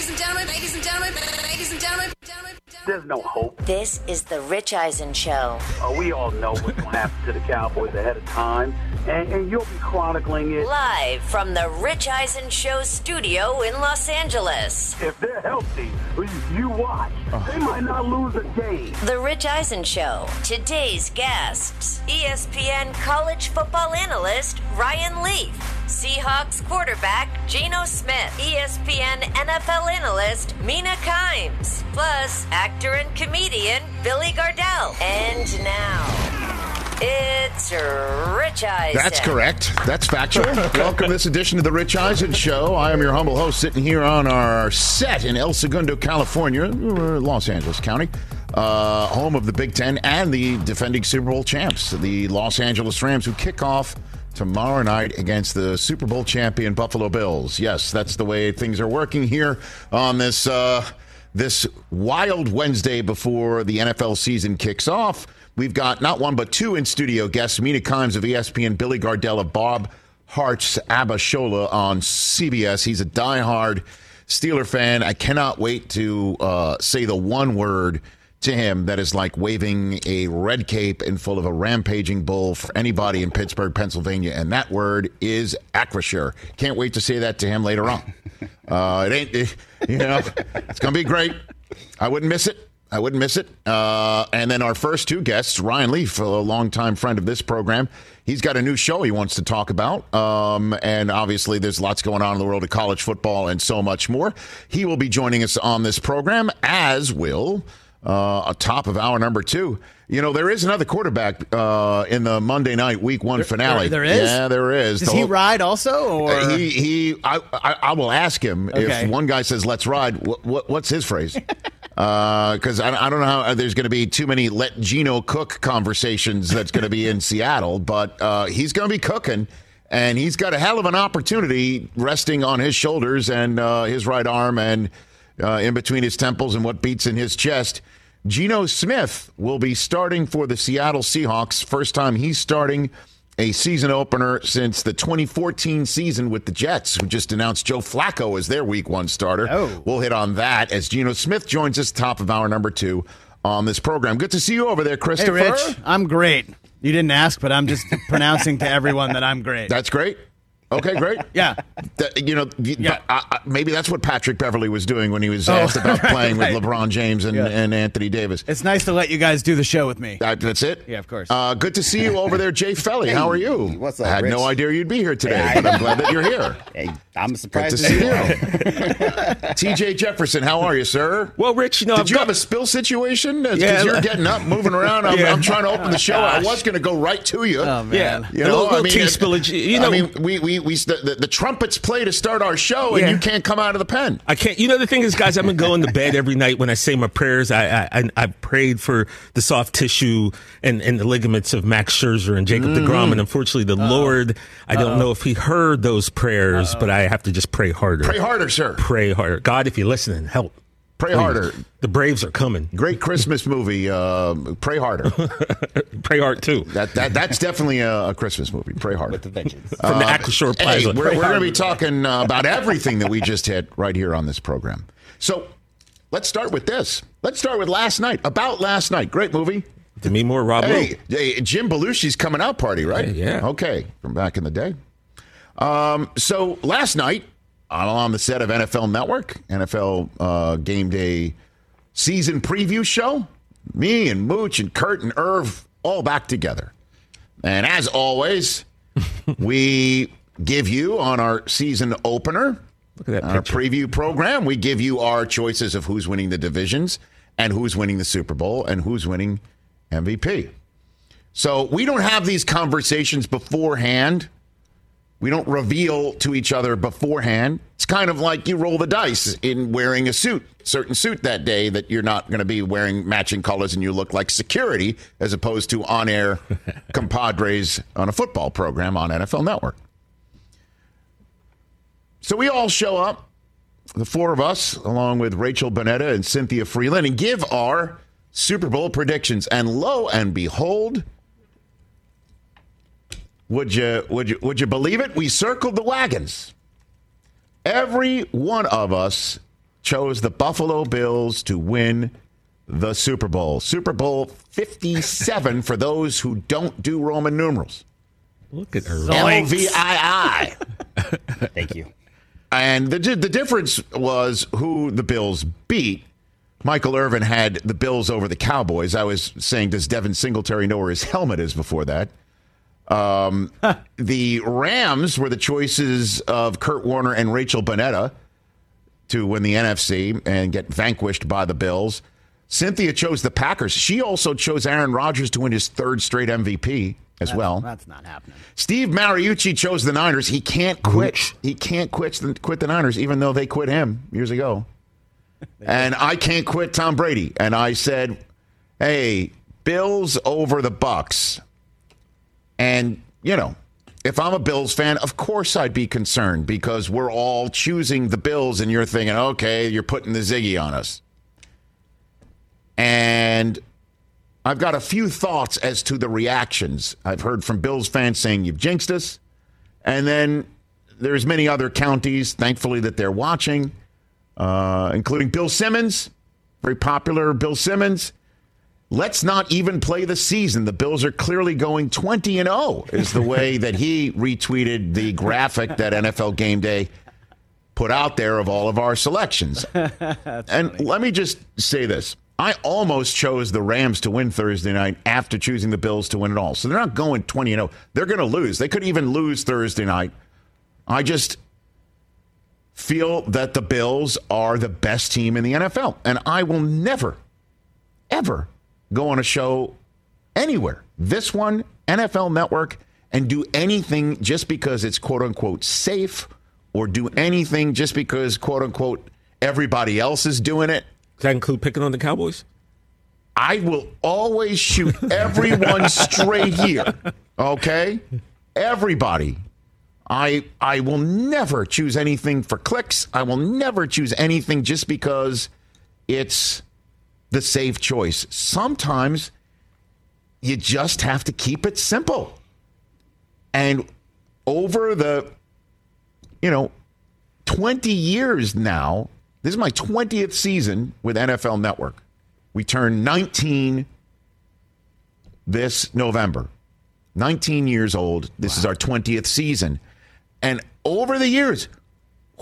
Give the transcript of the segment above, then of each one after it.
Ladies and gentlemen, ladies and gentlemen, ladies and gentlemen, gentlemen, There's no hope. This is the Rich Eisen Show. Uh, we all know what's going to happen to the Cowboys ahead of time, and, and you'll be chronicling it. Live from the Rich Eisen Show studio in Los Angeles. If they're healthy, you watch. Oh. They might not lose a game. The Rich Eisen Show. Today's guests ESPN college football analyst Ryan Leaf, Seahawks quarterback Geno Smith, ESPN NFL analyst Mina Kimes, plus actor and comedian Billy Gardell. And now, it's Rich Eisen. That's correct. That's factual. Welcome to this edition of the Rich Eisen Show. I am your humble host, sitting here on our set in El Segundo, California, Los Angeles County, uh, home of the Big Ten and the defending Super Bowl champs, the Los Angeles Rams, who kick off tomorrow night against the Super Bowl champion Buffalo Bills. Yes, that's the way things are working here on this uh, this wild Wednesday before the NFL season kicks off. We've got not one but two in studio guests: Mina Kimes of ESPN, Billy Gardella, Bob Hart's Abba Shola on CBS. He's a diehard Steeler fan. I cannot wait to uh, say the one word to him that is like waving a red cape in full of a rampaging bull for anybody in Pittsburgh, Pennsylvania, and that word is Acrisure. Can't wait to say that to him later on. Uh, it ain't, it- you know, it's gonna be great. I wouldn't miss it. I wouldn't miss it. Uh, and then our first two guests, Ryan Leaf, a longtime friend of this program. He's got a new show he wants to talk about. Um, and obviously, there's lots going on in the world of college football and so much more. He will be joining us on this program, as will uh, a top of hour number two. You know, there is another quarterback uh, in the Monday night week one finale. there- there is? Yeah, there is. Does The he ride also, or uh, he he I, I I will ask him Okay. if one guy says let's ride what, what what's his phrase because I, I don't know how there's going to be too many let Geno cook conversations that's going to be in Seattle but uh, he's going to be cooking and he's got a hell of an opportunity resting on his shoulders and uh, his right arm and uh, in between his temples and what beats in his chest. Geno Smith will be starting for the Seattle Seahawks. First time he's starting a season opener since the 2014 season with the Jets, who just announced Joe Flacco as their week one starter. Oh. We'll hit on that as Geno Smith joins us top of hour number two on this program. Good to see you over there, hey, Christopher. Rich, I'm great. You didn't ask, but I'm just pronouncing to everyone that I'm great. That's great. Okay, great. yeah. That- you know, y- Yeah. I, I, maybe that's what Patrick Beverley was doing when he was Oh, about right, playing right. with LeBron James and, Yeah. and Anthony Davis. It's nice to let you guys do the show with me. That, that's it. Yeah, of course. Uh, good to see you over there, Jay Feely. How are you? what's up, I had no idea you'd be here today, Yeah, but I'm glad that you're here. Hey, I'm surprised to to see see you. you. T.J. Jefferson, how are you, sir? Well, Rich, you know, Did I've you got- have a spill situation? Because Yeah. you're getting up, moving around. I'm, Yeah. I'm trying to open the show. I was going to go right to you. Oh, man. Yeah, You a little, little I mean, tea spillage. You know, I mean, we we, we the, the, the trumpets play to start our show, and Yeah. you can't come out of the pen. I can't. You know, the thing is, guys, I've been going to bed every night when I say my prayers. I I, I I've prayed for the soft tissue and, and the ligaments of Max Scherzer and Jacob Mm-hmm. Degrom, and unfortunately, the Lord. I don't know if He heard those prayers, but I have to just pray harder. Pray harder, sir. Pray harder. God, if you're listening, help. Pray Please. harder. The Braves are coming. Great Christmas movie. Uh, Pray harder. Pray hard too. That that that's definitely a, a Christmas movie. Pray harder. With the vengeance. From the Acrisure Uh, Hey, Plaza. we're, we're going to be talking uh, about everything that we just hit right here on this program. So let's start with this. Let's start with last night. About last night. Great movie. Demi Moore, Rob Lowe. Hey, hey, Jim Belushi's coming out party, right? Hey, yeah. Okay, from back in the day. Um, so last night, on on the set of NFL Network, NFL uh, Game Day season preview show, me and Mooch and Kurt and Irv all back together. And as always, we give you on our season opener, Look at that our picture. preview program, we give you our choices of who's winning the divisions and who's winning the Super Bowl and who's winning MVP. So we don't have these conversations beforehand. We don't reveal to each other beforehand. It's kind of like you roll the dice in wearing a suit, certain suit that day that you're not going to be wearing matching colors and you look like security as opposed to on air compadres on a football program on NFL Network. So we all show up, the four of us, along with Rachel Bonnetta and Cynthia Frelund, and give our Super Bowl predictions. And lo and behold, would you would you would you believe it? We circled the wagons. Every one of us chose the Buffalo Bills to win the Super Bowl. Super Bowl 57 for those who don't do Roman numerals. Look at her. LVII. Thank you. And the the difference was who the Bills beat. Michael Irvin had the Bills over the Cowboys. I was saying, does Devin Singletary know where his helmet is before that? Um, the Rams were the choices of Kurt Warner and Rachel Bonnetta to win the NFC and get vanquished by the Bills. Cynthia chose the Packers. She also chose Aaron Rodgers to win his third straight MVP as That's- well. That's not happening. Steve Mariucci chose the Niners. He can't quit. He can't quit the, quit the Niners, even though they quit him years ago. and I can't quit Tom Brady. And I said, "Hey, Bills over the Bucks." And you know, if I'm a Bills fan, of course I'd be concerned because we're all choosing the Bills, and you're thinking, "Okay, you're putting the Ziggy on us." And I've got a few thoughts as to the reactions. I've heard from Bills fans saying you've jinxed us. And then there's many other counties, thankfully, that they're watching, uh, including Bill Simmons, very popular Bill Simmons. Let's not even play the season. The Bills are clearly going 20 and 0, is the way that he retweeted the graphic that NFL Game Day put out there of all of our selections. and let me just say this. I almost chose the Rams to win Thursday night after choosing the Bills to win it all. So they're not going 20 and 0. They're going to lose. They could even lose Thursday night. I just feel that the Bills are the best team in the NFL. And I will never, ever go on a show anywhere, this one, NFL Network, and do anything just because it's quote unquote safe or do anything just because quote unquote everybody else is doing it. Does that include picking on the Cowboys? I will always shoot everyone straight here. Okay? Everybody. I I will never choose anything for clicks. I will never choose anything just because it's the safe choice. Sometimes you just have to keep it simple. And over the you know 20 years now, this is my 20th season with NFL Network. We turn 19 this November. 19 years old. This is our 20th season. And over the years,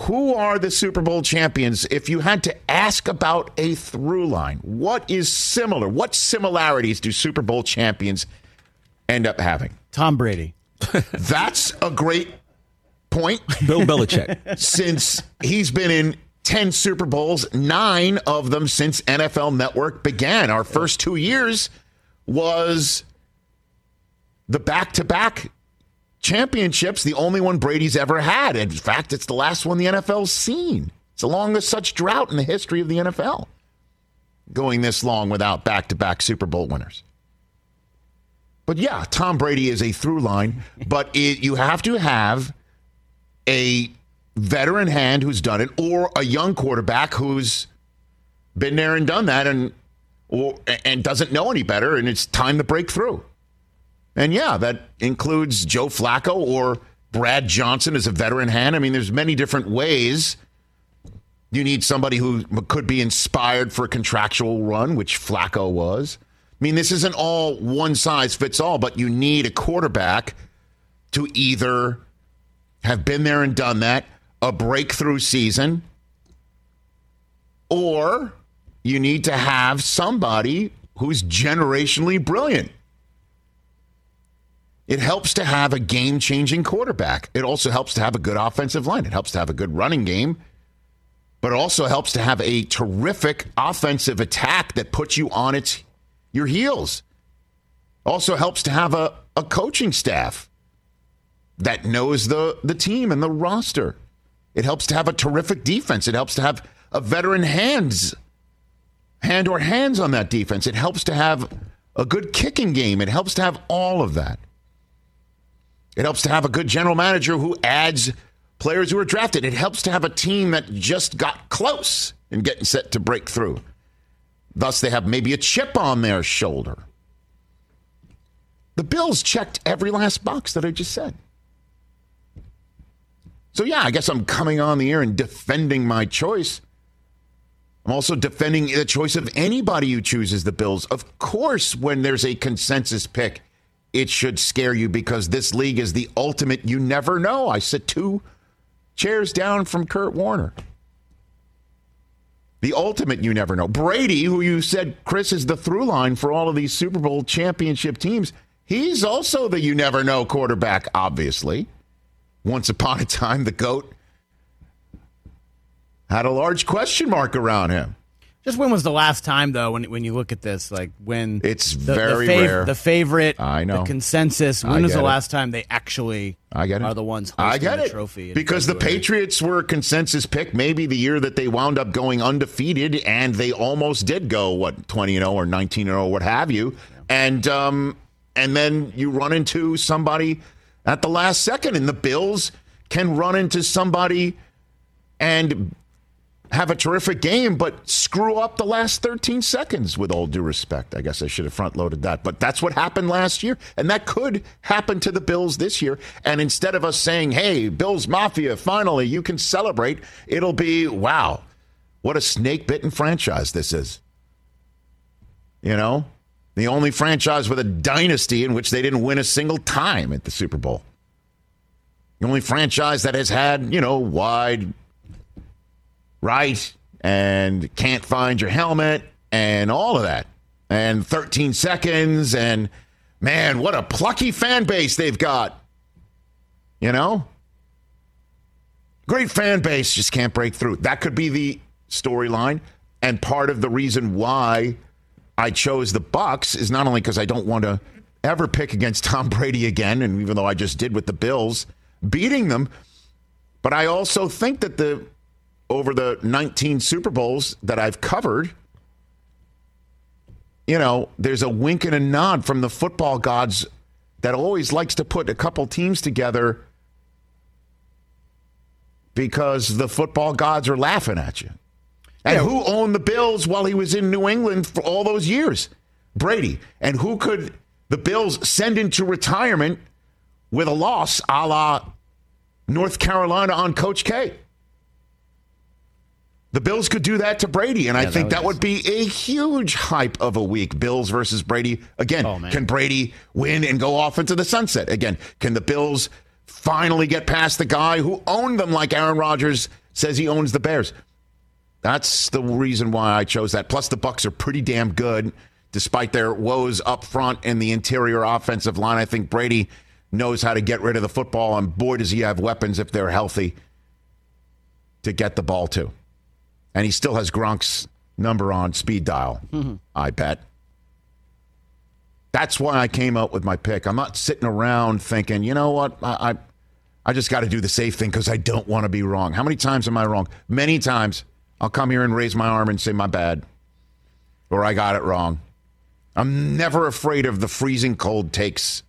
who are the Super Bowl champions? If you had to ask about a through line, what is similar? What similarities do Super Bowl champions end up having? Tom Brady. That's a great point Bill Belichick. since he's been in 10 Super Bowls, nine of them since NFL Network began. Our first two years was the back to back championships, the only one Brady's ever had. In fact, it's the last one the NFL's seen. It's the longest such drought in the history of the NFL, going this long without back to back Super Bowl winners. But yeah, Tom Brady is a through line, but it, you have to have a veteran hand who's done it or a young quarterback who's been there and done that and or and doesn't know any better and it's time to break through. And yeah, that includes Joe Flacco or Brad Johnson as a veteran hand. I mean, there's many different ways. You need somebody who could be inspired for a contractual run, which Flacco was. I mean, this isn't all one size fits all, but you need a quarterback to either have been there and done that, a breakthrough season, or you need to have somebody who's generationally brilliant. It helps to have a game changing quarterback. It also helps to have a good offensive line. It helps to have a good running game, but it also helps to have a terrific offensive attack that puts you on its your heels. Also helps to have a, a coaching staff that knows the, the team and the roster. It helps to have a terrific defense. It helps to have a veteran hands, hand or hands on that defense. It helps to have a good kicking game. It helps to have all of that. It helps to have a good general manager who adds players who are drafted. It helps to have a team that just got close and getting set to break through. Thus, they have maybe a chip on their shoulder. The Bills checked every last box that I just said. So, yeah, I guess I'm coming on the air and defending my choice. I'm also defending the choice of anybody who chooses the Bills. Of course, when there's a consensus pick, it should scare you because this league is the ultimate you never know. I sit two chairs down from Kurt Warner. The ultimate you never know. Brady, who you said, Chris, is the through line for all of these Super Bowl championship teams, he's also the you never know quarterback, obviously. Once upon a time, the GOAT had a large question mark around him. Just when was the last time though when when you look at this like when It's the, very the rare. the favorite I know. the consensus when was the it. last time they actually I get it. are the ones I get the it. trophy because the Patriots were a consensus pick. Maybe the year that they wound up going undefeated, and they almost did go what twenty and zero or nineteen and zero, what have you. And um, and then you run into somebody at the last second, and the Bills can run into somebody and have a terrific game, but screw up the last 13 seconds with all due respect. I guess I should have front loaded that. But that's what happened last year. And that could happen to the Bills this year. And instead of us saying, hey, Bills Mafia, finally, you can celebrate, it'll be, wow, what a snake bitten franchise this is. You know? The only franchise with a dynasty in which they didn't win a single time at the Super Bowl. The only franchise that has had, you know, wide right? And can't find your helmet and all of that. And 13 seconds. And man, what a plucky fan base they've got. You know? Great fan base, just can't break through. That could be the storyline. And part of the reason why I chose the Bucks is not only because I don't want to ever pick against Tom Brady again, and even though I just did with the Bills, beating them, but I also think that the over the 19 Super Bowls that I've covered, you know, there's a wink and a nod from the football gods that always likes to put a couple teams together because the football gods are laughing at you. And Yeah. who owned the Bills while he was in New England for all those years? Brady. And who could the Bills send into retirement with a loss a la North Carolina on Coach K? The Bills could do that to Brady, and I think that that would be a huge hype of a week. Bills versus Brady. Again, Oh, can Brady win and go off into the sunset? Again, can the Bills finally get past the guy who owned them like Aaron Rodgers says he owns the Bears? That's the reason why I chose that. Plus, the Bucks are pretty damn good, despite their woes up front in the interior offensive line. I think Brady knows how to get rid of the football, and boy, does he have weapons if they're healthy to get the ball to. And he still has Gronk's number on speed dial. Mm-hmm. I bet. That's why I came up with my pick. I'm not sitting around thinking, you know what, I, I, I just got to do the safe thing because I don't want to be wrong. How many times am I wrong? Many times. I'll come here and raise my arm and say my bad, or I got it wrong. I'm never afraid of the freezing cold takes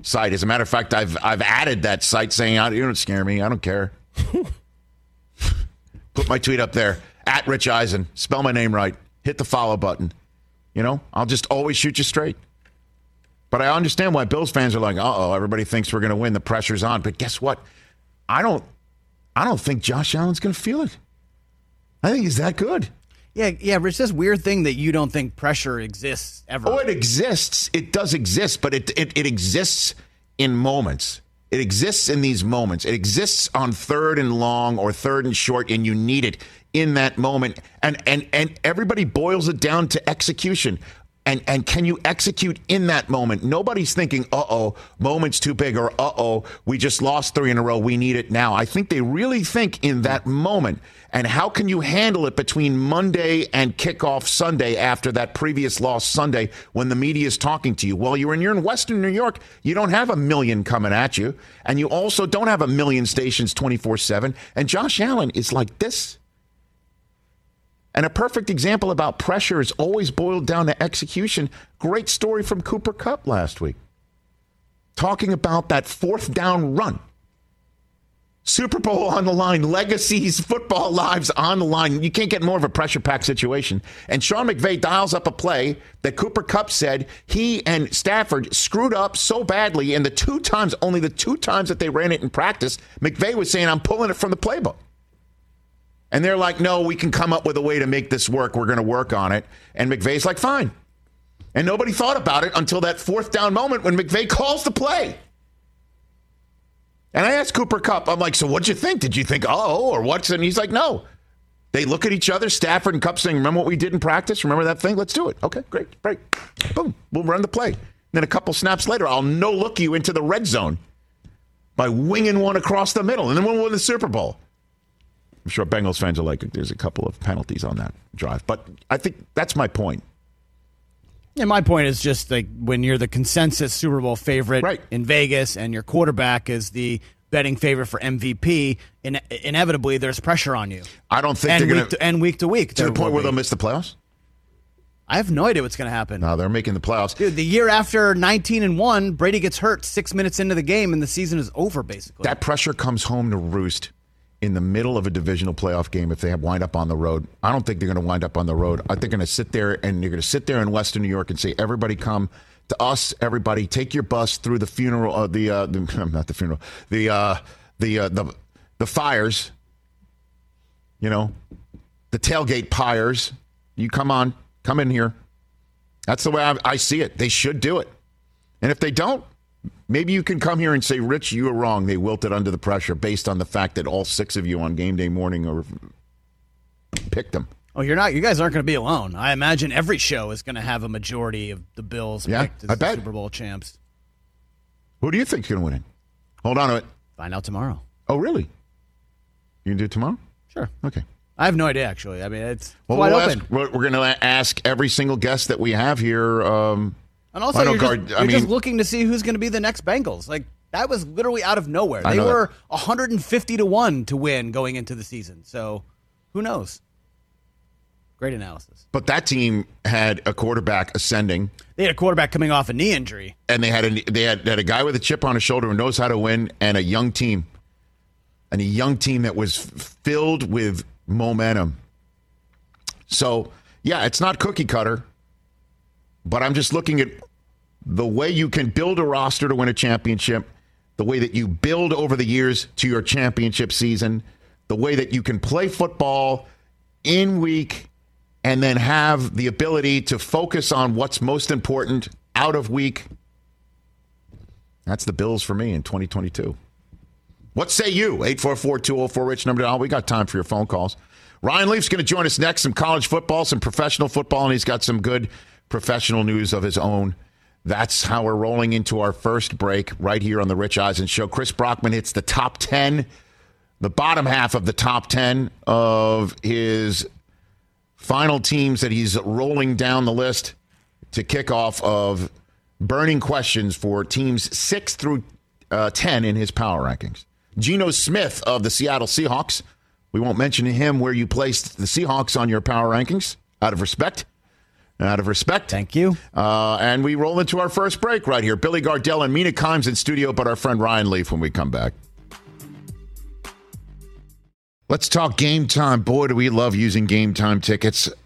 site. As a matter of fact, I've I've added that site saying, "You don't scare me. I don't care." Put my tweet up there at Rich Eisen. Spell my name right. Hit the follow button. You know, I'll just always shoot you straight. But I understand why Bills fans are like, "Uh oh, everybody thinks we're going to win. The pressure's on." But guess what? I don't. I don't think Josh Allen's going to feel it. I think he's that good. Yeah, yeah, Rich. This weird thing that you don't think pressure exists ever. Oh, it exists. It does exist, but it, it it exists in moments. It exists in these moments. It exists on third and long or third and short, and you need it in that moment. And and and everybody boils it down to execution. And and can you execute in that moment? Nobody's thinking, uh oh, moment's too big, or uh oh, we just lost three in a row. We need it now. I think they really think in that moment. And how can you handle it between Monday and kickoff Sunday after that previous loss Sunday when the media is talking to you? Well, you're in you're in Western New York. You don't have a million coming at you, and you also don't have a million stations 24/7. And Josh Allen is like this. And a perfect example about pressure is always boiled down to execution. Great story from Cooper Kupp last week. Talking about that fourth down run. Super Bowl on the line, legacies, football lives on the line. You can't get more of a pressure packed situation. And Sean McVay dials up a play that Cooper Kupp said he and Stafford screwed up so badly. And the two times, only the two times that they ran it in practice, McVay was saying, I'm pulling it from the playbook. And they're like, no, we can come up with a way to make this work. We're going to work on it. And McVay's like, fine. And nobody thought about it until that fourth down moment when McVay calls the play. And I asked Cooper Kupp, I'm like, so what'd you think? Did you think, oh, or what's? And he's like, no. They look at each other, Stafford and Kupp saying, remember what we did in practice? Remember that thing? Let's do it. Okay, great, great. Boom, we'll run the play. Then a couple snaps later, I'll no look you into the red zone by winging one across the middle, and then we'll win the Super Bowl. I'm sure Bengals fans are like, there's a couple of penalties on that drive. But I think that's my point. Yeah, my point is just like when you're the consensus Super Bowl favorite Right. in Vegas and your quarterback is the betting favorite for MVP, in, inevitably there's pressure on you. I don't think And they're going week, to, and week to week. to the point where be. they'll miss the playoffs. I have no idea what's going to happen. No, they're making the playoffs. Dude, the year after 19 and 1, Brady gets hurt six minutes into the game and the season is over, basically. That pressure comes home to roost in the middle of a divisional playoff game if they have wind up on the road. I don't think they're going to wind up on the road. I think they're going to sit there and you're going to sit there in Western New York and say, "Everybody come to us. Everybody take your bus through the funeral. Uh, the, uh, the not the funeral. The uh, the uh, the the fires. You know, the tailgate pyres. You come on, come in here. That's the way I, I see it. They should do it. And if they don't, maybe you can come here and say, Rich, you were wrong. They wilted under the pressure based on the fact that all six of you on game day morning or picked them. oh, you're not. You guys aren't going to be alone. I imagine every show is going to have a majority of the Bills Yeah, picked as I bet. Super Bowl champs. Who do you think's going to win it? Hold on to it. Find out tomorrow. Oh, really? You can do it tomorrow? Sure. Okay. I have no idea, actually. I mean, it's Well, wide we'll open. ask, we're, we're going to ask every single guest that we have here. Um, And also, you're, just, I you're just mean- looking to see who's going to be the next Bengals. Like that was literally out of nowhere. I They know that. were 150 to one to win going into the season. So who knows? Great analysis. but that team had a quarterback ascending, They had a quarterback coming off a knee injury. and they had a they had, had a guy with a chip on his shoulder who knows how to win, and a young team, and a young team that was f- filled with momentum. So yeah, it's not cookie cutter, but I'm just looking at the way you can build a roster to win a championship, the way that you build over the years to your championship season, the way that you can play football in week and then have the ability to focus on what's most important out of week. That's the Bills for me in 2022. What say you? 844 204 Rich number dial. We got time for your phone calls. Ryan Leaf's going to join us next. Some college football, some professional football, and he's got some good professional news of his own. That's how we're rolling into our first break right here on the Rich Eisen Show. Chris Brockman hits the top 10, the bottom half of the top 10 of his final teams that he's rolling down the list to kick off of burning questions for teams 6 through uh, 10 in his power rankings. Geno Smith of the Seattle Seahawks. We won't mention him where you placed the Seahawks on your power rankings out of respect. Out of respect. Thank you. Uh, and we roll into our first break right here. Billy Gardell and Mina Kimes in studio, but our friend Ryan Leaf when we come back. Let's talk game time. Boy, do we love using game time tickets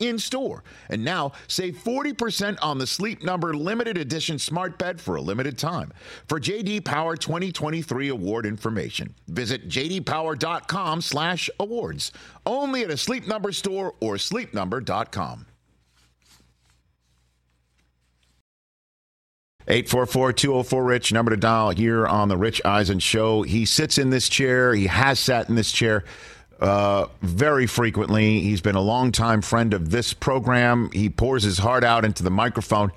in store. And now save 40% on the Sleep Number limited edition smart bed for a limited time. For JD Power 2023 award information, visit jdpower.com/awards. Only at a Sleep Number store or sleepnumber.com. 844-204-RICH, number to dial here on the Rich Eisen Show. He sits in this chair. He has sat in this chair uh, very frequently. He's been a longtime friend of this program. He pours his heart out into the microphone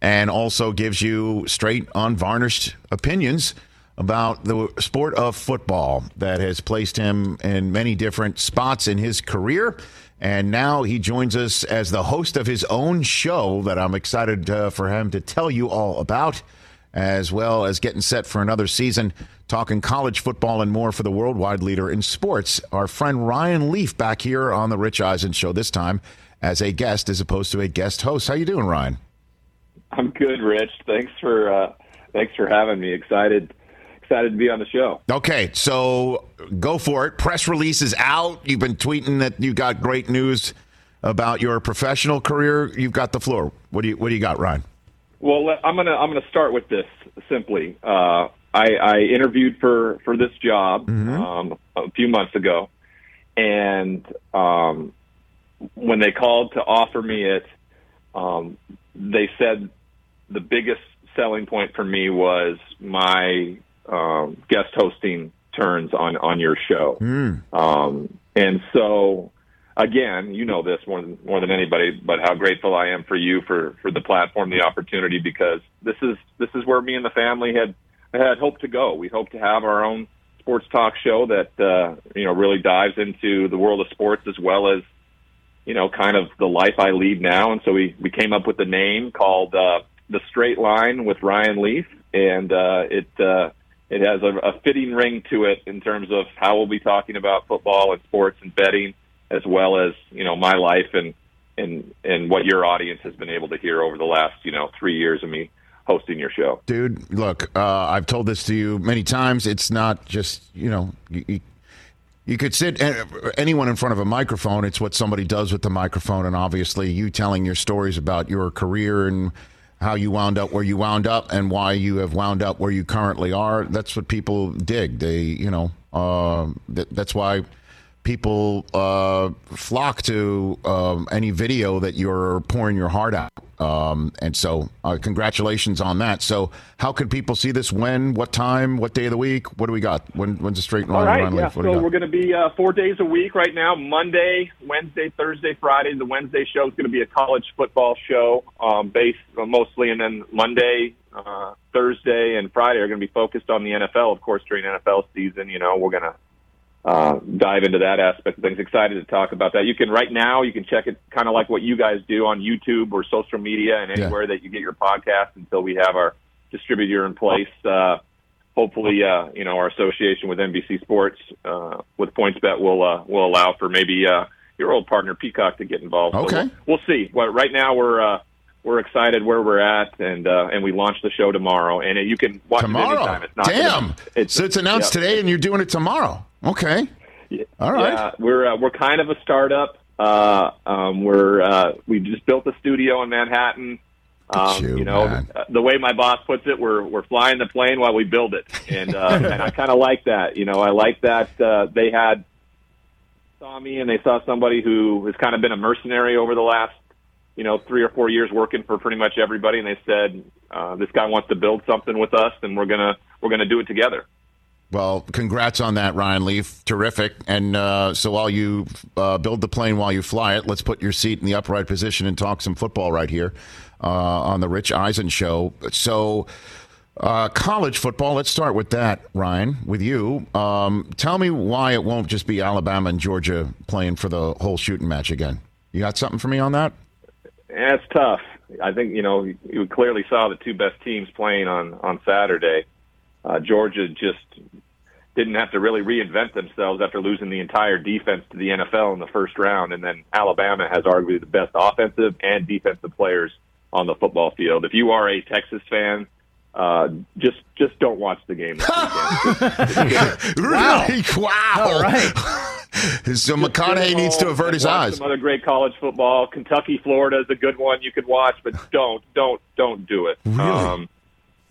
and also gives you straight, unvarnished opinions about the sport of football that has placed him in many different spots in his career. And now he joins us as the host of his own show that I'm excited uh, for him to tell you all about, as well as getting set for another season talking college football and more for the worldwide leader in sports. Our friend Ryan Leaf back here on the Rich Eisen show this time as a guest as opposed to a guest host. How you doing, Ryan? I'm good, Rich. Thanks for uh, thanks for having me. Excited excited to be on the show. Okay, so go for it. Press release is out. You've been tweeting that you got great news about your professional career. You've got the floor. What do you What do you got, Ryan? Well, I'm gonna I'm gonna start with this simply. Uh, I, I interviewed for for this job Mm-hmm. um, a few months ago, and um, when they called to offer me it, um, they said the biggest selling point for me was my um, guest hosting turns on on your show, um, and so again, you know this more than more than anybody, but how grateful I am for you for for the platform, the opportunity, because this is this is where me and the family had had hoped to go. We hope to have our own sports talk show that uh, you know really dives into the world of sports as well as you know kind of the life I lead now. And so we we came up with a name called uh, the Straight Line with Ryan Leaf, and uh, it. Uh, it has a, a fitting ring to it in terms of how we'll be talking about football and sports and betting, as well as you know my life and and and what your audience has been able to hear over the last you know three years of me hosting your show. Dude, look, uh, I've told this to you many times. It's not just, you know, you, you, you could sit uh, anyone in front of a microphone. It's what somebody does with the microphone. And obviously, you telling your stories about your career and how you wound up where you wound up and why you have wound up where you currently are. That's what people dig. They, you know, uh, th- that's why people uh, flock to um, any video that you're pouring your heart out. Um, and so, uh, congratulations on that. So, how can people see this? When? What time? What day of the week? What do we got? When, when's the straight All line? right, run yeah. leaf? What do we So we're going to be uh, four days a week right now: Monday, Wednesday, Thursday, Friday. The Wednesday show is going to be a college football show, um, based uh, mostly, and then Monday, uh, Thursday, and Friday are going to be focused on the NFL. Of course, during NFL season, you know, we're going to uh, dive into that aspect of things. Excited to talk about that. You can right now you can check it kind of like what you guys do on YouTube or social media and Yeah. anywhere that you get your podcast until we have our distributor in place. Uh, hopefully, uh, you know, our association with NBC Sports uh, with PointsBet will uh, will allow for maybe uh, your old partner Peacock to get involved. So Okay. we'll, we'll see. Well, right now we're uh, we're excited where we're at, and uh, and we launch the show tomorrow, and you can watch it tomorrow. anytime. It's not Damn. It's, so it's announced yeah. today, and you're doing it tomorrow. Okay. All right. Yeah, we're uh, we're kind of a startup. Uh, um, we're uh, we just built a studio in Manhattan. at Um, you, you know, man. uh, the way my boss puts it, we're we're flying the plane while we build it, and uh, and I kind of like that. You know, I like that uh, they had saw me and they saw somebody who has kind of been a mercenary over the last you know three or four years working for pretty much everybody, and they said uh, this guy wants to build something with us, and we're gonna we're gonna do it together. Well, congrats on that, Ryan Leaf. Terrific. And uh, so while you uh, build the plane while you fly it, let's put your seat in the upright position and talk some football right here uh, on the Rich Eisen Show. So, uh, college football, let's start with that, Ryan, with you. Um, tell me why it won't just be Alabama and Georgia playing for the whole shooting match again. You got something for me on that? It's tough. I think you know you clearly saw the two best teams playing on on Saturday. Uh, Georgia just didn't have to really reinvent themselves after losing the entire defense to the NFL in the first round. And then Alabama has arguably the best offensive and defensive players on the football field. If you are a Texas fan, uh, just just don't watch the game. This weekend. Really? Wow. All right. so McConaughey Sit needs to avert his watch eyes. Some other great college football. Kentucky, Florida is a good one you could watch, but don't, don't, don't do it. Really? Um,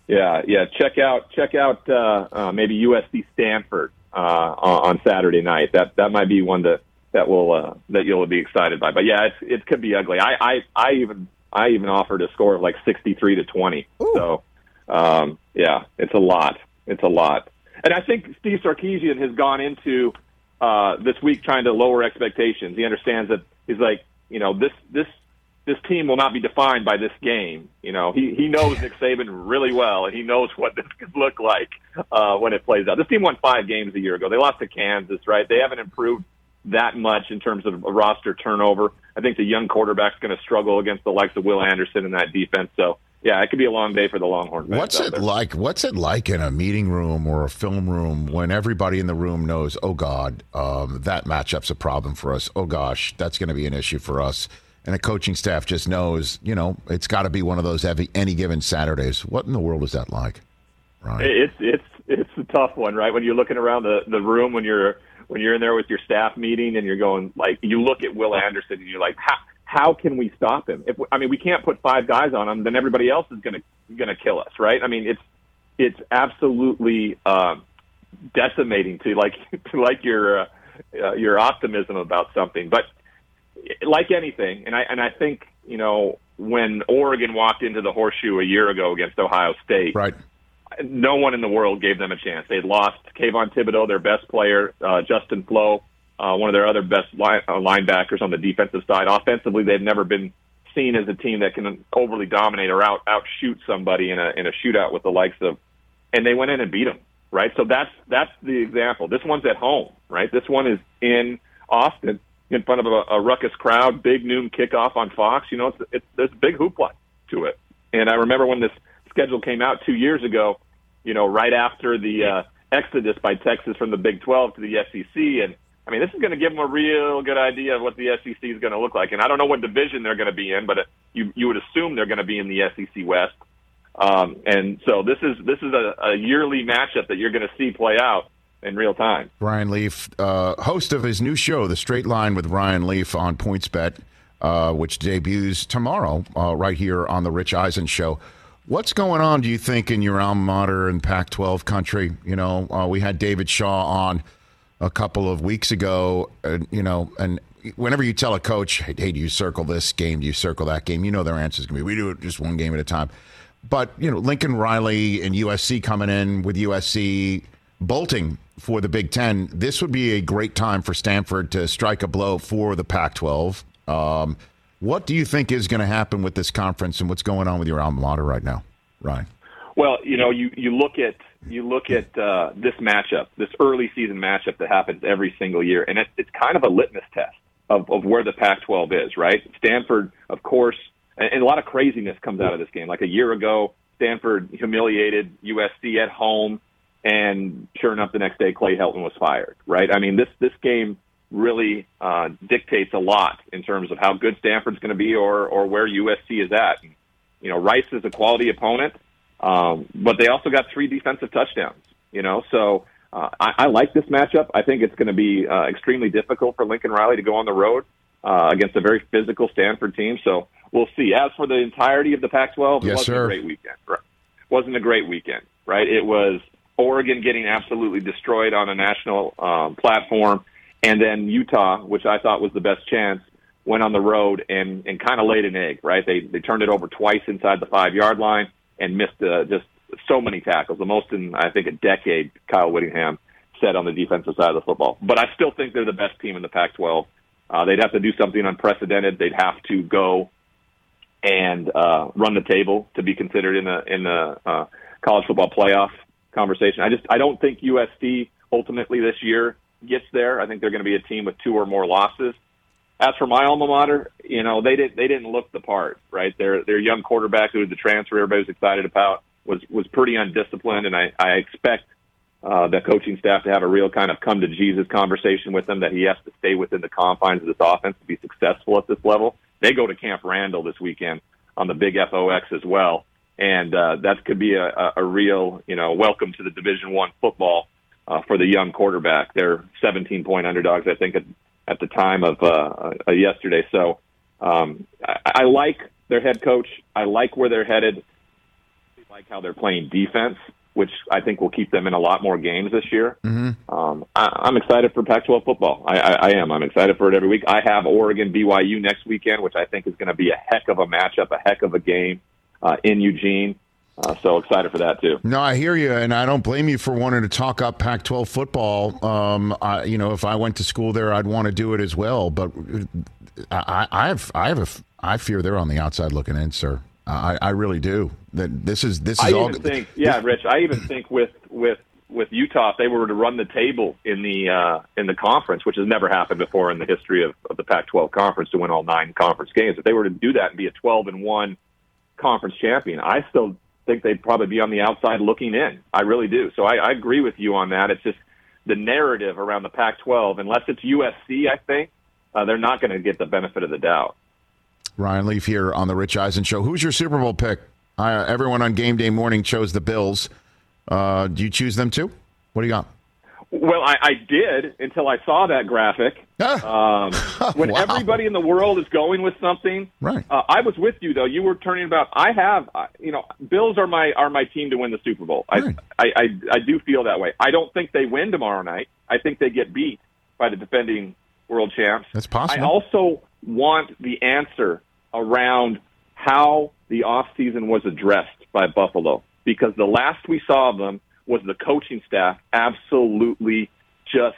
yeah, yeah. Check out, check out uh, uh, maybe USC Stanford uh, on, on Saturday night. That that might be one that that will uh, that you'll be excited by. But yeah, it's, it could be ugly. I, I I even I even offered a score of like sixty three to twenty. So um, yeah, it's a lot. It's a lot. And I think Steve Sarkisian has gone into uh, this week trying to lower expectations. He understands that he's like, you know, this this this team will not be defined by this game. You know, he he knows Nick Saban really well, and he knows what this could look like uh, when it plays out. This team won five games a year ago. They lost to Kansas, right? They haven't improved that much in terms of a roster turnover. I think the young quarterback's going to struggle against the likes of Will Anderson in that defense. So yeah, it could be a long day for the Longhorn. What's it like? What's it like in a meeting room or a film room when everybody in the room knows, oh God, um, that matchup's a problem for us. Oh gosh, that's going to be an issue for us. And the coaching staff just knows, you know, it's got to be one of those every, any given Saturdays. What in the world is that like? Right. It's it's it's a tough one, right? When you're looking around the the room when you're when you're in there with your staff meeting and you're going like you look at Will Anderson and you're like how how can we stop him? If I mean we can't put five guys on him, then everybody else is gonna gonna kill us, right? I mean it's it's absolutely um, decimating to like to like your uh, uh, your optimism about something, but like anything, and I and I think you know when Oregon walked into the horseshoe a year ago against Ohio State, right. no one in the world gave them a chance. They'd lost Kayvon Thibodeaux, their best player, uh, Justin Flowe, uh, one of their other best line, uh, linebackers on the defensive side. Offensively, they've never been seen as a team that can overly dominate or out outshoot somebody in a in a shootout with the likes of, and they went in and beat them. Right, so that's that's the example. This one's at home, right? This one is in Austin in front of a, a ruckus crowd, big noon kickoff on Fox. You know, it's, it's there's a big hoopla to it. And I remember when this schedule came out two years ago, you know, right after the uh, exodus by Texas from the Big 12 to the SEC. And I mean, this is going to give them a real good idea of what the SEC is going to look like. And I don't know what division they're going to be in, but uh, you you would assume they're going to be in the SEC West. Um, and so this is this is a, a yearly matchup that you're going to see play out in real time. Ryan Leaf, uh, host of his new show, The Straight Line with Ryan Leaf on PointsBet, uh, which debuts tomorrow uh, right here on The Rich Eisen Show. What's going on, do you think, in your alma mater and Pac 12 country? You know, uh, we had David Shaw on a couple of weeks ago, and, you know, and whenever you tell a coach, hey, hey, do you circle this game? Do you circle that game? You know their answer is going to be, we do it just one game at a time. But, you know, Lincoln Riley and USC coming in with USC bolting for the Big Ten, this would be a great time for Stanford to strike a blow for the Pac 12. Um, what do you think is going to happen with this conference and what's going on with your alma mater right now, Ryan? Well, you know, you you look at you look at uh, this matchup, this early season matchup that happens every single year, and it, it's kind of a litmus test of, of where the Pac-12 is, right? Stanford, of course, and, and a lot of craziness comes out of this game. Like a year ago, Stanford humiliated USC at home, and sure enough, the next day Clay Helton was fired, right? I mean, this this game really uh, dictates a lot in terms of how good Stanford's going to be or or where USC is at. You know, Rice is a quality opponent. Um, but they also got three defensive touchdowns, you know, so uh, I, I like this matchup. I think it's going to be uh, extremely difficult for Lincoln Riley to go on the road uh, against a very physical Stanford team. So we'll see. As for the entirety of the Pac-12, it Yes, wasn't sir. a great weekend. Right? Wasn't a great weekend, right? It was Oregon getting absolutely destroyed on a national um, platform, and then Utah, which I thought was the best chance, went on the road and and kind of laid an egg, right? They they turned it over twice inside the five yard line and missed uh, just so many tackles, the most in I think a decade. Kyle Whittingham said on the defensive side of the football, but I still think they're the best team in the Pac-12. Uh, they'd have to do something unprecedented. They'd have to go and uh, run the table to be considered in the in the uh, college football playoff conversation. I just I don't think USC ultimately this year gets there. I think they're going to be a team with two or more losses. As for my alma mater, you know they didn't they didn't look the part, right? Their their young quarterback who was the transfer everybody was excited about was was pretty undisciplined, and I I expect uh, the coaching staff to have a real kind of come to Jesus conversation with him that he has to stay within the confines of this offense to be successful at this level. They go to Camp Randall this weekend on the big FOX as well, and uh, that could be a, a, real you know welcome to the Division One football uh, for the young quarterback. They're 17 point underdogs, I think, at, at the time of uh, uh, yesterday. So um, I, I like their head coach. I like where they're headed. I like how they're playing defense, which I think will keep them in a lot more games this year. Mm-hmm. Um, I, I'm excited for Pac-12 football. I, I, I am. I'm excited for it every week. I have Oregon BYU next weekend, which I think is going to be a heck of a matchup, a heck of a game uh, in Eugene. Uh, so excited for that too. No, I hear you, and I don't blame you for wanting to talk up Pac-12 football. Um, I, you know, if I went to school there, I'd want to do it as well. But I, I have, I have, a, I fear they're on the outside looking in, sir. I, I really do. That this is this is I all. even think, yeah, Rich. I even think with with with Utah, if they were to run the table in the uh, in the conference, which has never happened before in the history of, of the Pac-12 conference to win all nine conference games, if they were to do that and be a 12 and one conference champion, I still think they'd probably be on the outside looking in. I really do. So I, I agree with you on that. It's just the narrative around the Pac-12, unless it's USC, I think uh, they're not going to get the benefit of the doubt. Ryan Leaf here on the Rich Eisen Show. Who's your Super Bowl pick? Everyone on game day morning chose the Bills. Uh, do you choose them too? What do you got? Well, I, I did until I saw that graphic. Um, when Wow. everybody in the world is going with something, Right. Uh, I was with you though. You were turning about. I have, uh, you know, Bills are my are my team to win the Super Bowl. I, Right. I, I I do feel that way. I don't think they win tomorrow night. I think they get beat by the defending world champs. That's possible. I also want the answer around how the off season was addressed by Buffalo because the last we saw of them was the coaching staff absolutely just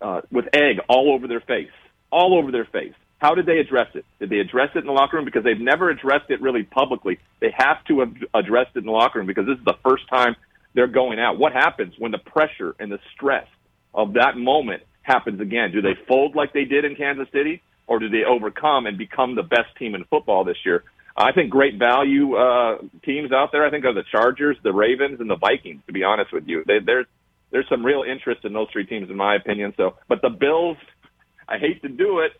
uh, with egg all over their face, all over their face. How did they address it? Did they address it in the locker room? Because they've never addressed it really publicly. They have to have addressed it in the locker room because this is the first time they're going out. What happens when the pressure and the stress of that moment happens again? Do they fold like they did in Kansas City, or do they overcome and become the best team in football this year? I think great value uh, teams out there. I think are the Chargers, the Ravens, and the Vikings. To be honest with you, they, there's there's some real interest in those three teams, in my opinion. So, but the Bills, I hate to do it.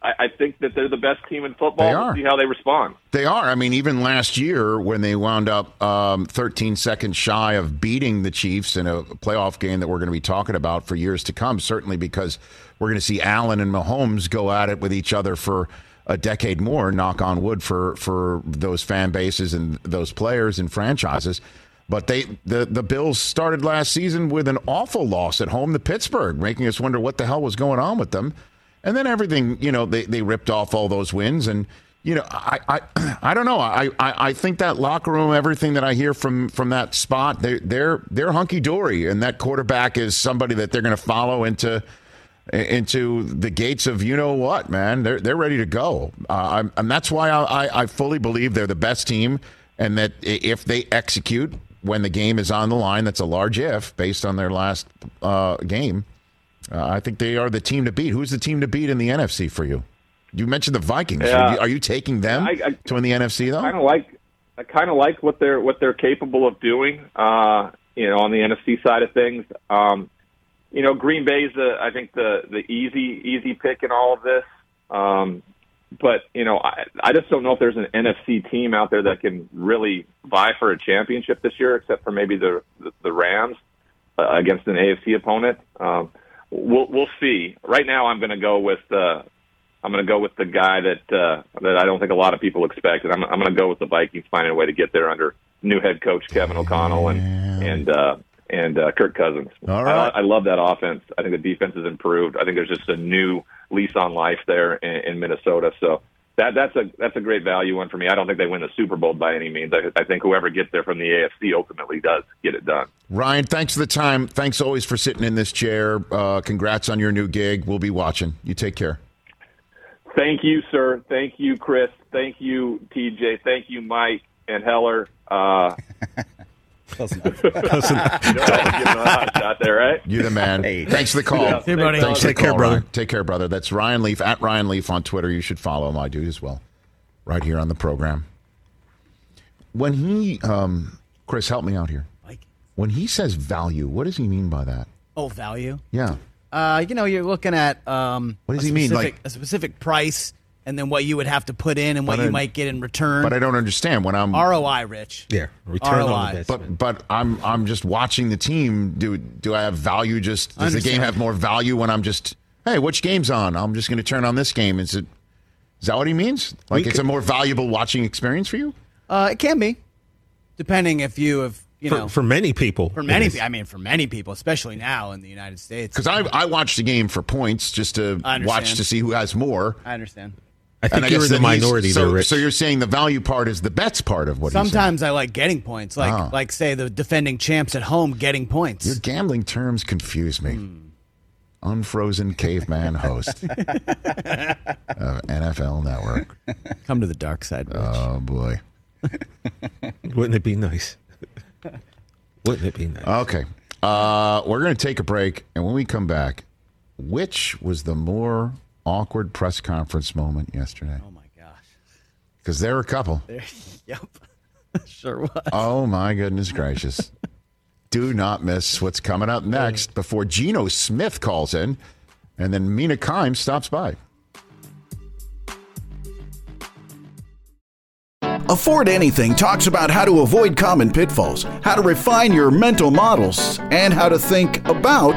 I, I think that they're the best team in football. They We'll are. see how they respond. They are. I mean, even last year when they wound up um, 13 seconds shy of beating the Chiefs in a playoff game that we're going to be talking about for years to come, certainly because we're going to see Allen and Mahomes go at it with each other for a decade more, knock on wood for, for those fan bases and those players and franchises. But they the, the Bills started last season with an awful loss at home to Pittsburgh, making us wonder what the hell was going on with them. And then everything, you know, they, they ripped off all those wins. And, you know, I I, I don't know. I, I, I think that locker room, everything that I hear from from that spot, they they're they're hunky dory, and that quarterback is somebody that they're going to follow into into the gates of you know what, man. They're they're ready to go, uh, I'm, and that's why I, I I fully believe they're the best team, and that if they execute when the game is on the line, that's a large if based on their last uh, game. Uh, I think they are the team to beat. Who's the team to beat in the NFC for you? You mentioned the Vikings. Yeah. Are, you, are you taking them I- I- to win the NFC though? kind of like I kind of like what they're what they're capable of doing. Uh, you know, on the NFC side of things. Um, you know, Green Bay's the I think the the easy easy pick in all of this. Um, but you know, I, I just don't know if there's an NFC team out there that can really vie for a championship this year, except for maybe the the, the Rams uh, against an AFC opponent. Um, we'll we'll see. Right now, I'm going to go with uh, I'm going to go with the guy that uh, that I don't think a lot of people expect, and I'm, I'm going to go with the Vikings finding a way to get there under new head coach Kevin O'Connell and and uh, and uh, Kirk Cousins. All right. I, I love that offense. I think the defense has improved. I think there's just a new lease on life there in, in Minnesota. So that that's a that's a great value one for me. I don't think they win the Super Bowl by any means. I, I think whoever gets there from the AFC ultimately does get it done. Ryan, thanks for the time. Thanks always for sitting in this chair. Uh, congrats on your new gig. We'll be watching. You take care. Thank you, sir. Thank you, Chris. Thank you, TJ. Thank you, Mike and Heller. Uh, Close enough. you know, I'm giving a hot shot there, right? You're the man. Hey. Thanks for the call. Yeah. Hey, buddy. Thanks Take the care, call, brother. Ryan. Take care, brother. That's Ryan Leaf at Ryan Leaf on Twitter. You should follow him. I do as well. Right here on the program. When he, um, Chris, help me out here. Vikings. When he says value, what does he mean by that? Oh, value. Yeah. Uh, you know, you're looking at um, What does a he mean, like- a specific price, and then what you would have to put in and what But you might get in return. But I don't understand when I'm ROI, Rich. Yeah, return on ROI. investment. But but I'm I'm just watching the team. Do do I have value? Just does the game understand. have more value when I'm just hey, which game's on? I'm just going to turn on this game. Is it is that what he means? Like We it's could- a more valuable watching experience for you? Uh, it can be, depending if you have, you for, know, for many people, for it many. is. I mean, for many people, especially now in the United States. Because I I watch the game for points just to I understand. watch to see who has more. I understand. I think And I you're guess in the minority so, there, Rich. So you're saying the value part is the bets part of what he's saying. Sometimes I like getting points, like Oh. like say the defending champs at home getting points. Your gambling terms confuse me. Unfrozen caveman host of NFL Network. Come to the dark side, Rich. Oh boy. Wouldn't it be nice? Wouldn't it be nice? Okay. Uh, we're going to take a break, and when we come back, which was the more awkward press conference moment yesterday? oh my gosh. Because there were a couple. yep. sure was. Oh my goodness gracious! Do not miss what's coming up next before Geno Smith calls in, and then Mina Kimes stops by. Afford Anything talks about how to avoid common pitfalls, how to refine your mental models, and how to think about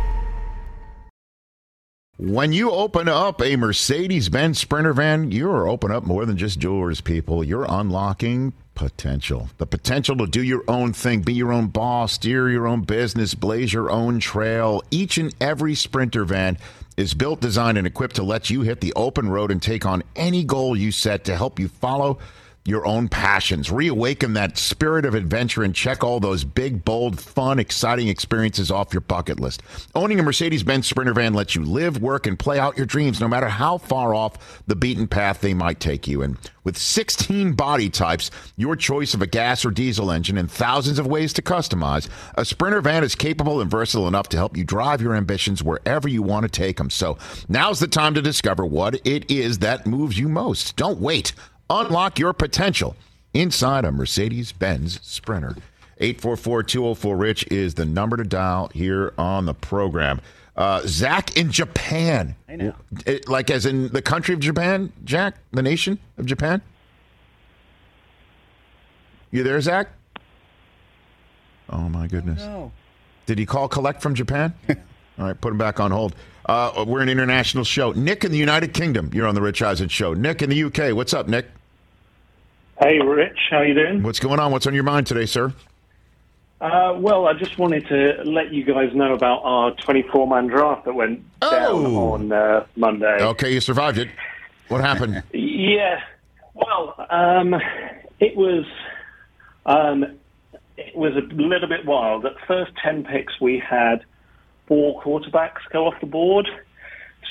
When you open up a Mercedes Benz Sprinter van, you're opening up more than just jewelers, people. You're unlocking potential. The potential to do your own thing, be your own boss, steer your own business, blaze your own trail. Each and every Sprinter van is built, designed, and equipped to let you hit the open road and take on any goal you set to help you follow your own passions. Reawaken that spirit of adventure and check all those big, bold, fun, exciting experiences off your bucket list. Owning a Mercedes Benz Sprinter van lets you live, work, and play out your dreams no matter how far off the beaten path they might take you. And with 16 body types, your choice of a gas or diesel engine, and thousands of ways to customize, a Sprinter van is capable and versatile enough to help you drive your ambitions wherever you want to take them. So now's the time to discover what it is that moves you most. Don't wait. Unlock your potential inside a Mercedes Benz Sprinter. 844 204 Rich is the number to dial here on the program. Uh, Zach in Japan. I know. like, as in the country of Japan, Jack? The nation of Japan? You there, Zach? Oh, my goodness. No. Did he call collect from Japan? All right, put him back on hold. Uh, we're an international show. Nick in the United Kingdom. You're on the Rich Eisen show. Nick in the UK. What's up, Nick? Hey, Rich, how you doing? What's going on? What's on your mind today, sir? Uh, well, I just wanted to let you guys know about our 24-man draft that went down Oh. on uh, Monday. Okay, you survived it. What happened? Yeah, well, um, it was um, it was a little bit wild. At first 10 picks, we had four quarterbacks go off the board.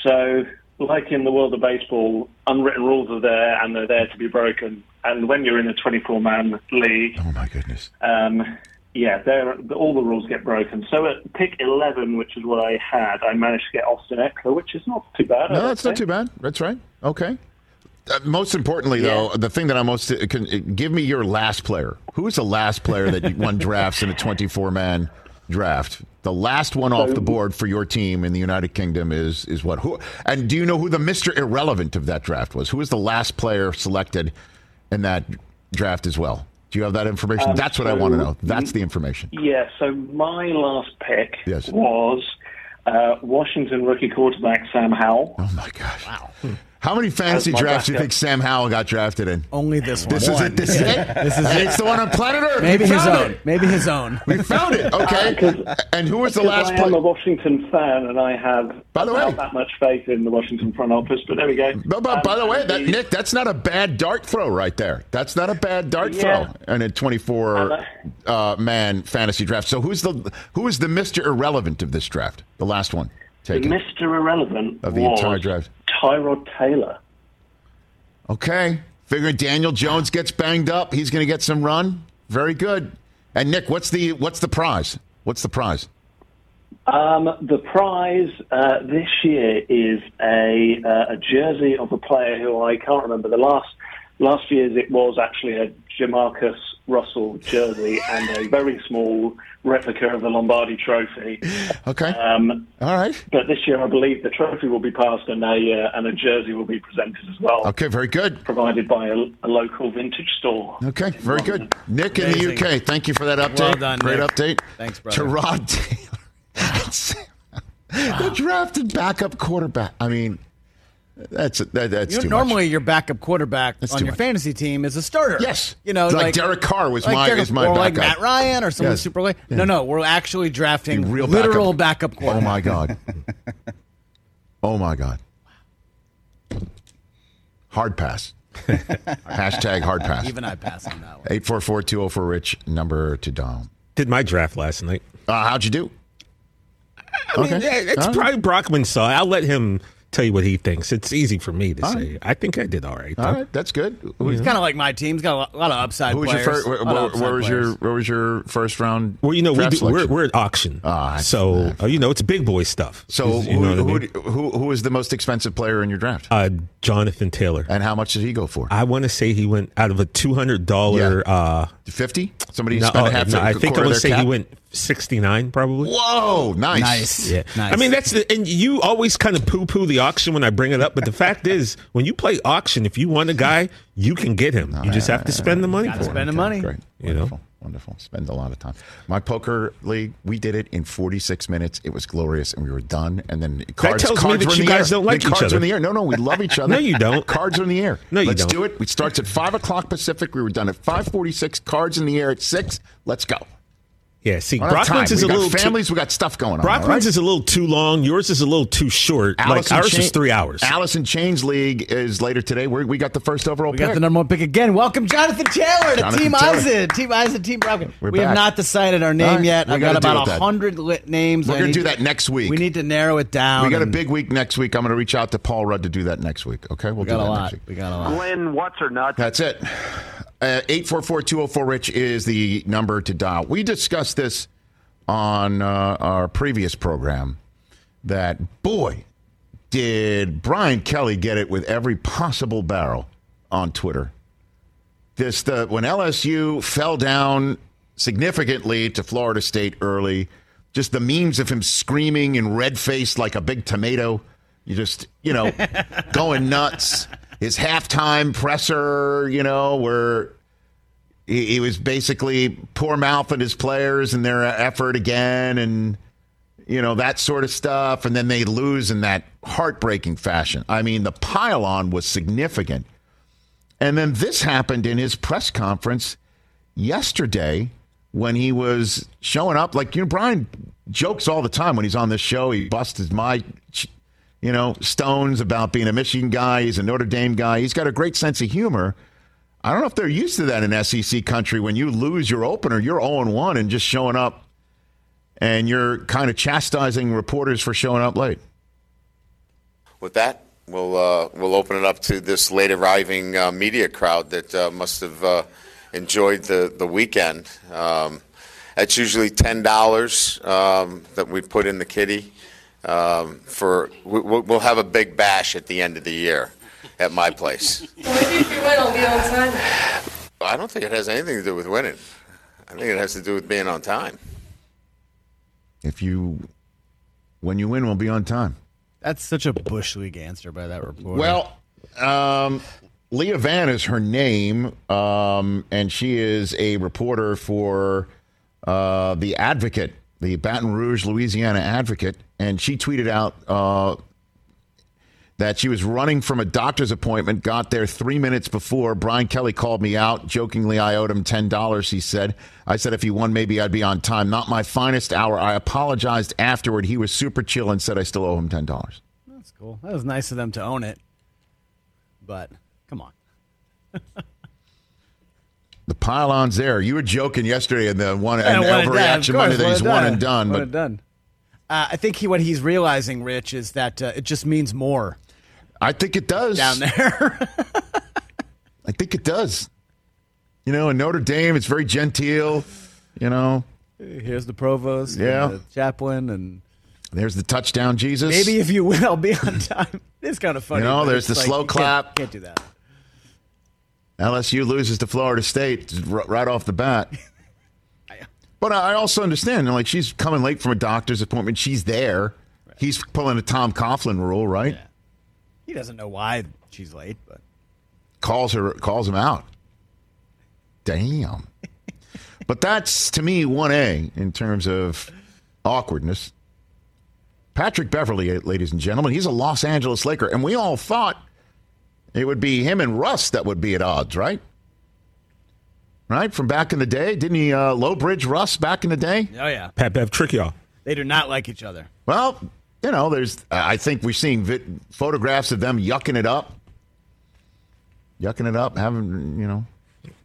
So, like in the world of baseball, unwritten rules are there and they're there to be broken. And when you're in a 24-man league, oh my goodness, um, yeah, all the rules get broken. So at pick 11, which is what I had, I managed to get Austin Ekeler, which is not too bad. No, that's not too bad. That's right. Okay. Uh, most importantly, though, the thing that I'm most uh, can, uh, give me your last player. Who is the last player that won drafts in a 24 man draft? The last one off the board for your team in the United Kingdom is is what? Who? And do you know who the Mister Irrelevant of that draft was? Who was the last player selected in that draft as well? Do you have that information? Um, That's what I want to know. That's the information. Yeah, so my last pick Yes. was uh, Washington rookie quarterback Sam Howell. Oh my gosh! Wow. How many fantasy drafts do you think Sam Howell got drafted in? Only this one. This is it. This is it. This is it. It's the one on planet Earth. Maybe his own. It. Maybe his own. We found it. Okay. Because- and who was the last I am player? a Washington fan, and I have By the way- not that much faith in the Washington front office. But there we go. But, but by the Um, way, that Nick, that's not a bad dart throw right there. That's not a bad dart Yeah. throw. And a 24 uh, man fantasy draft. So who's the who is the Mister Irrelevant of this draft? The last one Taken. the Mr. Irrelevant of the was entire draft. Tyrod Taylor. Okay, figuring Daniel Jones gets banged up, he's going to get some run. Very good. And Nick, what's the what's the prize? What's the prize? Um, the prize uh, this year is a uh, a jersey of a player who I can't remember. The last last year's it was actually a JaMarcus Russell jersey and a very small replica of the Lombardi Trophy. Okay. Um, All right. but this year, I believe the trophy will be passed and a uh, and a jersey will be presented as well. Okay, very good. Provided by a, a local vintage store. Okay, very good. Nick in the UK, thank you for that update. Well done, Great Nick. update. Thanks, brother. Tyrod Taylor. the drafted backup quarterback. I mean, that's that, that's You know, too normally your backup quarterback That's on your much. fantasy team is a starter. Yes. you know, Like like, Derek Carr was like my- Derek- is my or like. Matt Ryan or someone Yes. super late. Yeah. No, no, we're actually drafting much. Real literal backup, Oh quarterback. Oh my god. oh my god. Hard pass. Hashtag hard pass. Even I pass on that one. 844 rich number to dial. Did my draft last night. Uh, how'd you do? I mean, Okay. yeah, it's All right. probably Brockman saw. I'll let him tell you what he thinks. It's easy for me to All say. I think I did all right. All though. right, that's good. He's kind of like my team. He's got a lot, of upside Who was your players. first? Where, A lot of where, where was your players. where was your first round? Well, you know, we do, we're we're at auction. I- so, uh, you know, it's big boy stuff. So Is- you who, know what I who, mean? who, who was the most expensive player in your draft? Uh, Jonathan Taylor. And how much did he go for? I want to say he went out of a $200. Uh, Fifty? Somebody no, spent a oh, half. no, a I think I quarter want of to their say he went 69 probably. Whoa, nice. Nice. Yeah. Nice. I mean, that's the, and you always kind of poo poo the auction when I bring it up. But the fact is, when you play auction, if you want a guy, you can get him. You just have to spend the money Gotta for him. spend the money. Great. You know? Wonderful. Spend a lot of time. My poker league, we did it in 46 minutes. It was glorious, and we were done. And then cards, that tells me that you guys air. don't like The each cards other. Are in the air. No, no, we love each other. No, you don't. Cards are in the air. No, you Let's don't. do it. We starts at five o'clock Pacific. We were done at 5:46. Cards in the air at six. Let's go. Yeah, see, I Brockman's is we a got little too- families. we got stuff going on. all Brockman's right? is a little too long. Yours is a little too short. Allison like ours Chain- is three hours. Allison Chains League is later today. We're, we got the first overall pick. We pick. got the number one pick again. Welcome, Jonathan Taylor to Jonathan Team Taylor. Eisen. Team Eisen, Team Brockman. We're we have not decided our name All right, yet. we I've gotta got deal about a hundred lit names. We're gonna do that next week. We need to narrow it down. We got a big week next week. I'm going to reach out to Paul Rudd to do that next week. Okay, we'll We do got that a next lot. week. We got a lot. Glenn, what's or nuts? That's it. Uh, Eight four four two zero four Rich is the number to dial. We discussed this on uh, our previous program. That boy, did Brian Kelly get it with every possible barrel on Twitter. This the when LSU fell down significantly to Florida State early. Just the memes of him screaming and red faced like a big tomato. You just you know going nuts. His halftime presser, you know, where he, he was basically poor mouthing his players and their effort again, and you know that sort of stuff. And then they lose in that heartbreaking fashion. I mean, the pile-on was significant. And then this happened in his press conference yesterday when he was showing up. Like, you know, Brian jokes all the time when he's on this show. He busts my, you know, stones about being a Michigan guy. He's a Notre Dame guy. He's got a great sense of humor. I don't know if they're used to that in SEC country when you lose your opener, you're 0 1 and just showing up and you're kind of chastising reporters for showing up late. With that, we'll uh, we'll open it up to this late arriving uh, media crowd that uh, must have uh, enjoyed the the weekend. Um, that's usually ten dollars um, that we put in the kitty for. We, we'll we'll have a big bash at the end of the year at my place. Maybe if you win, I'll be on time. I don't think it has anything to do with winning. I think it has to do with being on time. If you, when you win, we'll be on time. That's such a bush league answer by that reporter. Well, um, Leah Vann is her name, um, and she is a reporter for uh, the Advocate, the Baton Rouge, Louisiana Advocate, and she tweeted out uh, that she was running from a doctor's appointment, got there three minutes before. Brian Kelly called me out. Jokingly, I owed him $10, he said. I said if he won, maybe I'd be on time. Not my finest hour. I apologized afterward. He was super chill and said I still owe him $10. That's cool. That was nice of them to own it. But come on. The pylon's there. You were joking yesterday in the one and one and done. overreaction Of Monday that he's one and done. One But and done. Uh, I think he, what he's realizing, Rich, is that uh, it just means more. I think it does down there. I think it does. You know, in Notre Dame, it's very genteel. You know, Here's the provost, and Yeah. the chaplain, and there's the touchdown, Jesus. maybe if you win, I'll be on time. It's kind of funny. You know, there's the like, slow you can't- clap. Can't, do that. LSU loses to Florida State right off the bat. But I also understand, like she's coming late from a doctor's appointment. She's there. He's pulling a Tom Coughlin rule, right? Yeah. He doesn't know why she's late, but Calls her, calls him out. Damn. but that's to me one A in terms of awkwardness. Patrick Beverley, eh, ladies and gentlemen, he's a Los Angeles Laker, and we all thought it would be him and Russ that would be at odds, right? Right from back in the day, didn't he uh, low bridge Russ back in the day? oh yeah, Pat Bev trick y'all. they do not like each other. Well, you know, there's. I think we're seeing vi- photographs of them yucking it up, yucking it up, having you know,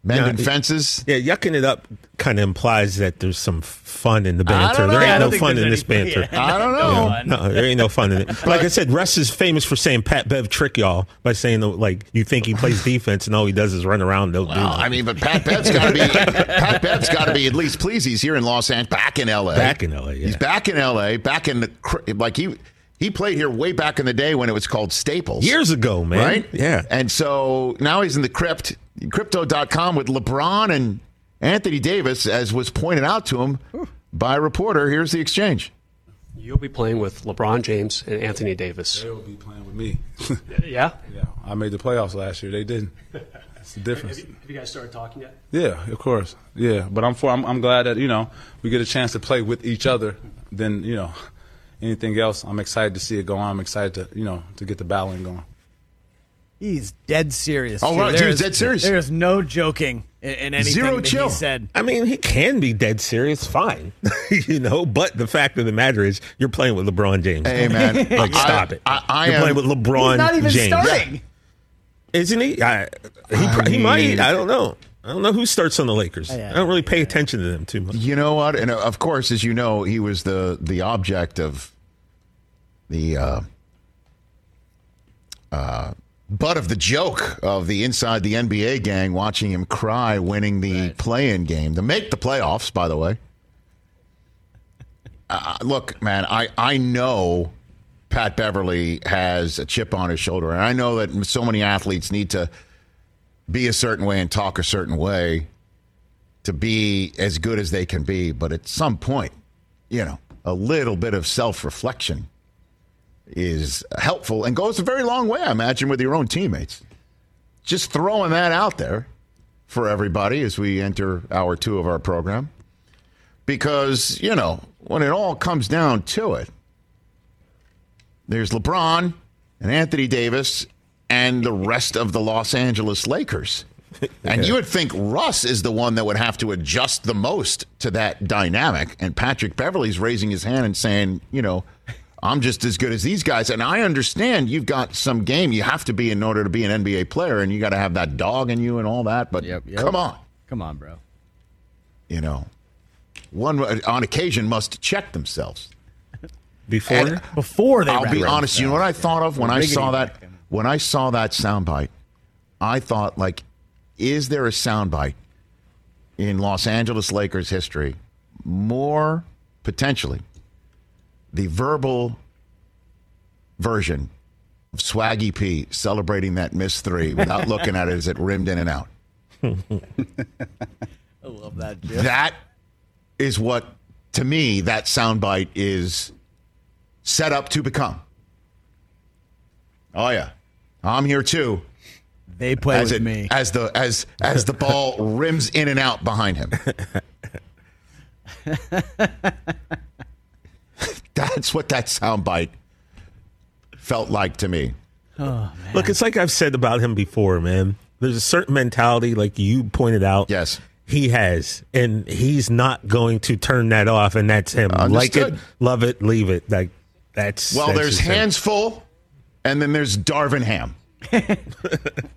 mending Yeah, fences. Yeah, yucking it up kind of implies that there's some fun in the banter. There ain't I no fun there's in this banter. yeah. I don't know. Yeah, no, there ain't no fun in it. Like I said, Russ is famous for saying Pat Bev trick y'all by saying like you think he plays defense and all he does is run around. Don't do Well. I mean, but Pat Bev's got to be Pat Bev's got to be at least pleased. He's here in Los Angeles, back in L.A. back in LA. Yeah. He's back in L.A. Back in the like he he played here way back in the day when it was called Staples. years ago, man. right? Yeah. And so now he's in the crypt, crypto.com with LeBron and Anthony Davis, as was pointed out to him by a reporter. Here's the exchange. You'll be playing with LeBron James and Anthony Davis. They'll be playing with me. Yeah? yeah, I made the playoffs last year. They didn't. That's the difference. Have you, have you guys started talking yet? Yeah, of course. Yeah, but I'm for. I'm, I'm glad that you know we get a chance to play with each other. Then you know, anything else, I'm excited to see it go on. I'm excited to you know to get the battling going. He's dead serious. Oh, too. right, dude, dead serious. There is no joking in, in anything Zero that chill. he said. I mean, he can be dead serious, fine, you know. But the fact of the matter is, you're playing with LeBron James. Hey, man. like I- stop it. I- I you're am- playing with LeBron He's not even James, starting. isn't he? I, he pr- he might. I don't know. I don't know who starts on the Lakers. I don't really pay attention to them too much. You know what? And uh, of course, as you know, he was the the object of the uh, uh, butt of the joke of the inside the NBA gang watching him cry winning the play-in game to make the playoffs. By the way, uh, look, man, I I know Pat Beverley has a chip on his shoulder, and I know that so many athletes need to be a certain way and talk a certain way to be as good as they can be. But at some point, you know, a little bit of self reflection is helpful and goes a very long way, I imagine, with your own teammates. Just throwing that out there for everybody as we enter hour two of our program. Because, you know, when it all comes down to it, there's LeBron and Anthony Davis and the rest of the Los Angeles Lakers. And you would think Russ is the one that would have to adjust the most to that dynamic. And Patrick Beverley's raising his hand and saying, you know, I'm just as good as these guys. And I understand you've got some game you have to be in order to be an NBA player, and you got to have that dog in you and all that. But come on. Come on, bro. You know, one on occasion must check themselves. Before? And Before they I'll be wrap honest. You know what I thought of when I saw back that? When I saw that soundbite, I thought, like, is there a soundbite in Los Angeles Lakers history more potentially the verbal version of Swaggy P celebrating that miss three without looking at it as it rimmed in and out? I love that. Jim. That is what, to me, that soundbite is set up to become. Oh yeah, I'm here too. They play as with it- me. as the as as the ball rims in and out behind him. That's what that soundbite felt like to me. Oh, Look, it's like I've said about him before, man. There's a certain mentality, like you pointed out. Yes. He has, and he's not going to turn that off, and that's him. Like it, love it, leave it. Like that's Well, that's there's just him. hands full, and then there's Darvin Ham.